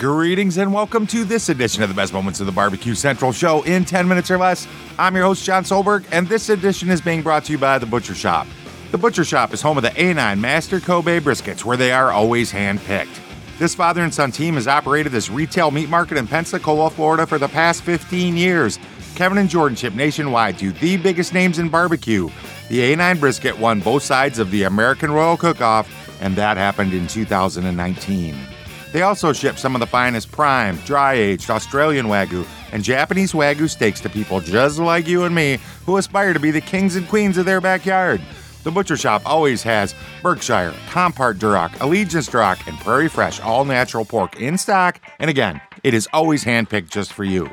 Greetings and welcome to this edition of the best moments of the Barbecue Central show in 10 minutes or less. I'm your host, Jon Solberg, and this edition is being brought to you by The Butcher Shoppe. The Butcher Shoppe is home of the A9 Master Kobe briskets, where they are always hand picked. This father and son team has operated this retail meat market in Pensacola, Florida for the past 15 years. Kevin and Jordan ship nationwide to the biggest names in barbecue. The A9 brisket won both sides of the American Royal Cook Off, and that happened in 2019. They also ship some of the finest prime, dry aged Australian Wagyu and Japanese Wagyu steaks to people just like you and me who aspire to be the kings and queens of their backyard. The Butcher Shoppe always has Berkshire, Compart Duroc, Allegiance Duroc, and Prairie Fresh all natural pork in stock. And again, it is always handpicked just for you.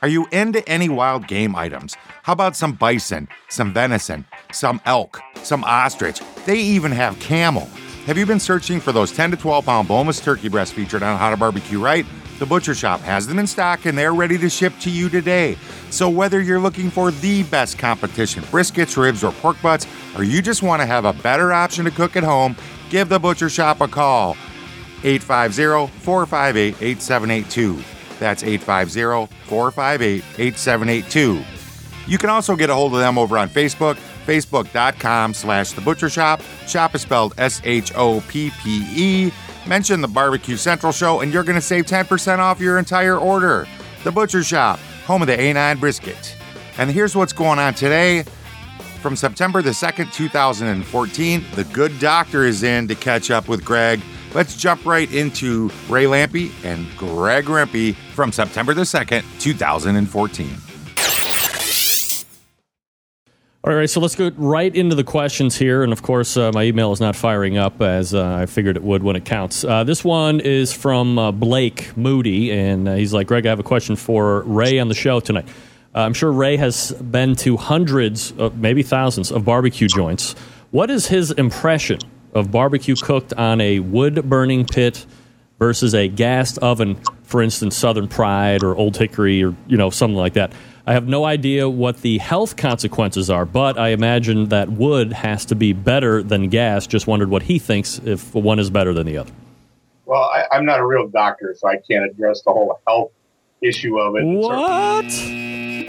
Are you into any wild game items? How about some bison, some venison, some elk, some ostrich? They even have camel. Have you been searching for those 10 to 12 pound boneless turkey breasts featured on How to Barbecue Right? The Butcher Shoppe has them in stock and they're ready to ship to you today. So, whether you're looking for the best competition, briskets, ribs, or pork butts, or you just want to have a better option to cook at home, give the Butcher Shoppe a call. 850 458 8782. That's 850 458 8782. You can also get a hold of them over on Facebook, facebook.com slash the butcher shop. Shop is spelled S H O P P E. Mention the Barbecue Central show and you're going to save 10% off your entire order. The Butcher Shoppe, home of the A9 brisket. And here's what's going on today. From September the 2nd, 2014, the good doctor is in to catch up with Greg. Let's jump right into Ray Lampe and Greg Rempe from September the 2nd, 2014. All right, so let's go right into the questions here. And of course, uh, my email is not firing up as uh, I figured it would when it counts. Uh, this one is from uh, Blake Moody, and uh, he's like, Greg, I have a question for Ray on the show tonight. Uh, I'm sure Ray has been to hundreds, of, maybe thousands, of barbecue joints. What is his impression of barbecue cooked on a wood burning pit versus a gas oven, for instance, Southern Pride or Old Hickory or you know something like that? I have no idea what the health consequences are, but I imagine that wood has to be better than gas. Just wondered what he thinks if one is better than the other. Well, I, I'm not a real doctor, so I can't address the whole health issue of it. What?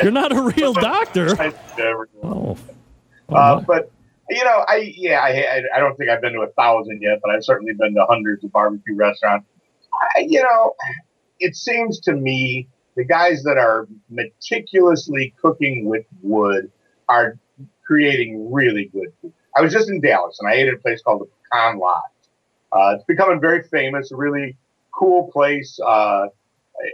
You're not a real doctor. oh. Uh, but you know, I yeah, I I don't think I've been to a thousand yet, but I've certainly been to hundreds of barbecue restaurants. I, you know, it seems to me the guys that are meticulously cooking with wood are creating really good food. I was just in Dallas and I ate at a place called the Pecan Lodge. Uh, it's becoming very famous, a really cool place. Uh,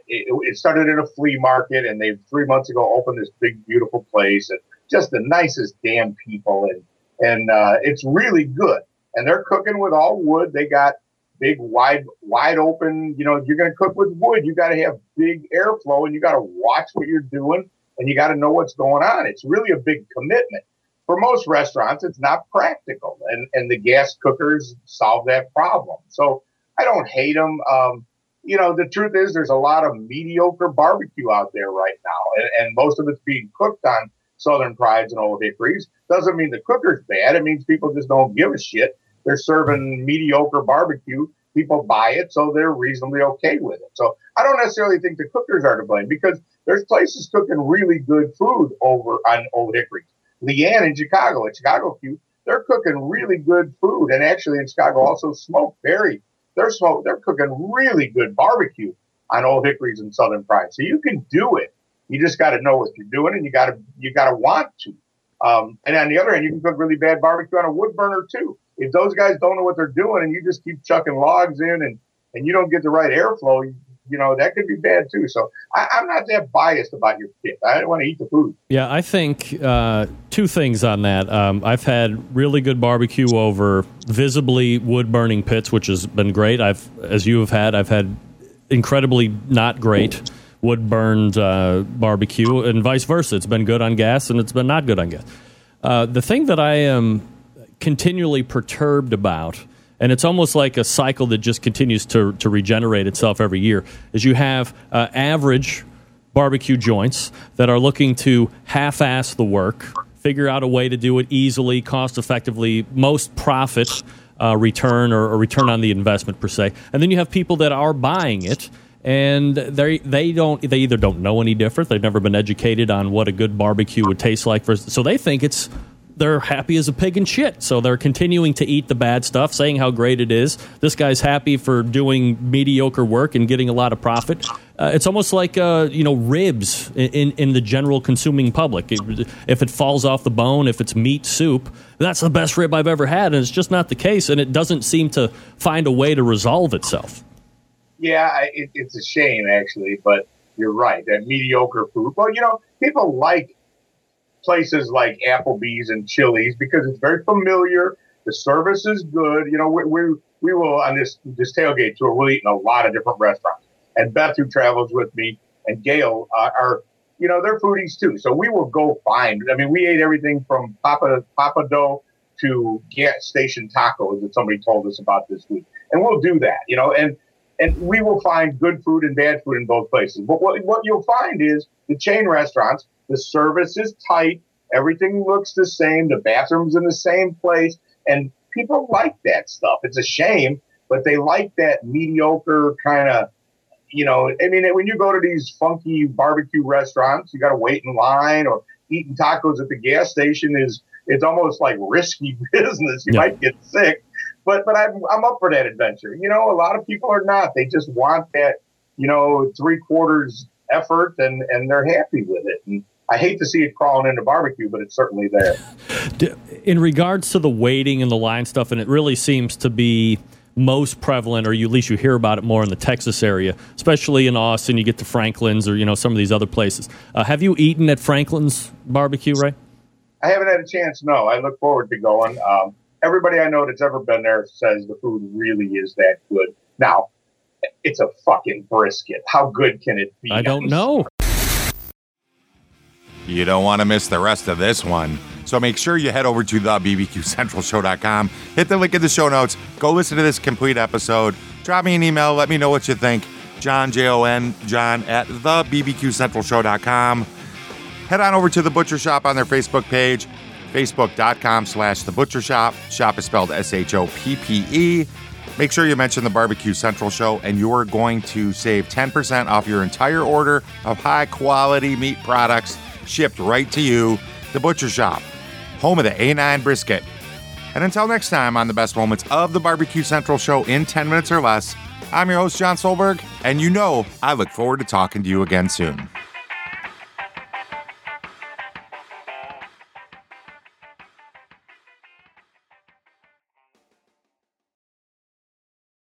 it, it, started in a flea market and they three months ago opened this big, beautiful place and just the nicest damn people. And, and, uh, it's really good. And they're cooking with all wood. They got big, wide, wide open. You know, you're going to cook with wood, you got to have big airflow and you got to watch what you're doing and you got to know what's going on. It's really a big commitment. For most restaurants, it's not practical, and and the gas cookers solve that problem. So I don't hate them. Um, you know, the truth is, there's a lot of mediocre barbecue out there right now, and, and most of it's being cooked on Southern Prides and Old Hickories. Doesn't mean the cooker's bad. It means people just don't give a shit they're serving mediocre barbecue. People buy it, so they're reasonably okay with it. So I don't necessarily think the cookers are to blame because there's places cooking really good food over on Old Hickory. Lee Ann in Chicago, at Chicago Q, they're cooking really good food. And actually in Chicago also Smoke Berry. They're smoke, they're cooking really good barbecue on Old Hickories and Southern Pride. So you can do it. You just got to know what you're doing and you got to, you got to want to. Um, and on the other hand, you can cook really bad barbecue on a wood burner too if those guys don't know what they're doing and you just keep chucking logs in and, and you don't get the right airflow, you, know, that could be bad too. So I, am not that biased about your pit. I don't want to eat the food. Yeah, I think uh, two things on that. Um, I've had really good barbecue over visibly wood burning pits, which has been great. I've, as you have had, I've had incredibly not great wood burned uh, barbecue, and vice versa. It's been good on gas and it's been not good on gas. Uh, the thing that I am continually perturbed about, and it's almost like a cycle that just continues to, to regenerate itself every year, is you have uh, average barbecue joints that are looking to half ass the work, figure out a way to do it easily, cost effectively, most profit uh, return or, or return on the investment per se. And then you have people that are buying it and they they don't they either don't know any different they've never been educated on what a good barbecue would taste like so they think it's they're happy as a pig in shit so they're continuing to eat the bad stuff saying how great it is this guy's happy for doing mediocre work and getting a lot of profit uh, it's almost like uh, you know ribs in, in the general consuming public if it falls off the bone if it's meat soup that's the best rib i've ever had and it's just not the case and it doesn't seem to find a way to resolve itself yeah, it, it's a shame actually, but you're right. That mediocre food. Well, you know, people like places like Applebee's and Chili's because it's very familiar. The service is good. You know, we we, we will on this this tailgate tour. We'll eat in a lot of different restaurants. And Beth, who travels with me, and Gail uh, are you know they're foodies too. So we will go find. I mean, we ate everything from Papa Pappadeaux to gas station tacos that somebody told us about this week, and we'll do that. You know, and and we will find good food and bad food in both places. But what, what you'll find is the chain restaurants, the service is tight, everything looks the same, the bathrooms in the same place, and people like that stuff. It's a shame, but they like that mediocre kind of, you know. I mean, when you go to these funky barbecue restaurants, you got to wait in line, or eating tacos at the gas station is it's almost like risky business. You yeah. might get sick but but I'm I'm up for that adventure. You know, a lot of people are not. They just want that, you know, three quarters effort, and and they're happy with it. And I hate to see it crawling into barbecue, but it's certainly there. In regards to the waiting and the line stuff, and it really seems to be most prevalent, or you, at least you hear about it more in the Texas area, especially in Austin. You get to Franklin's or you know some of these other places. Uh, have you eaten at Franklin's barbecue, Ray? I haven't had a chance. No, I look forward to going. Um, everybody I know that's ever been there says the food really is that good. Now, it's a fucking brisket. How good can it be? I don't know. You don't want to miss the rest of this one. So make sure you head over to the bbqcentralshow.com, hit the link in the show notes, go listen to this complete episode, drop me an email, let me know what you think. Jon, J O N, Jon at the bbqcentralshow.com. Head on over to the Butcher Shoppe on their Facebook page facebook.com slash the butcher shop. Shop is spelled S-H-O-P-P-E. Make sure you mention the Barbecue Central Show, and you are going to save 10% off your entire order of high quality meat products shipped right to you. The Butcher Shoppe, home of the A9 brisket. And until next time on the best moments of the Barbecue Central Show in 10 minutes or less, I'm your host, Jon Solberg, and you know I look forward to talking to you again soon.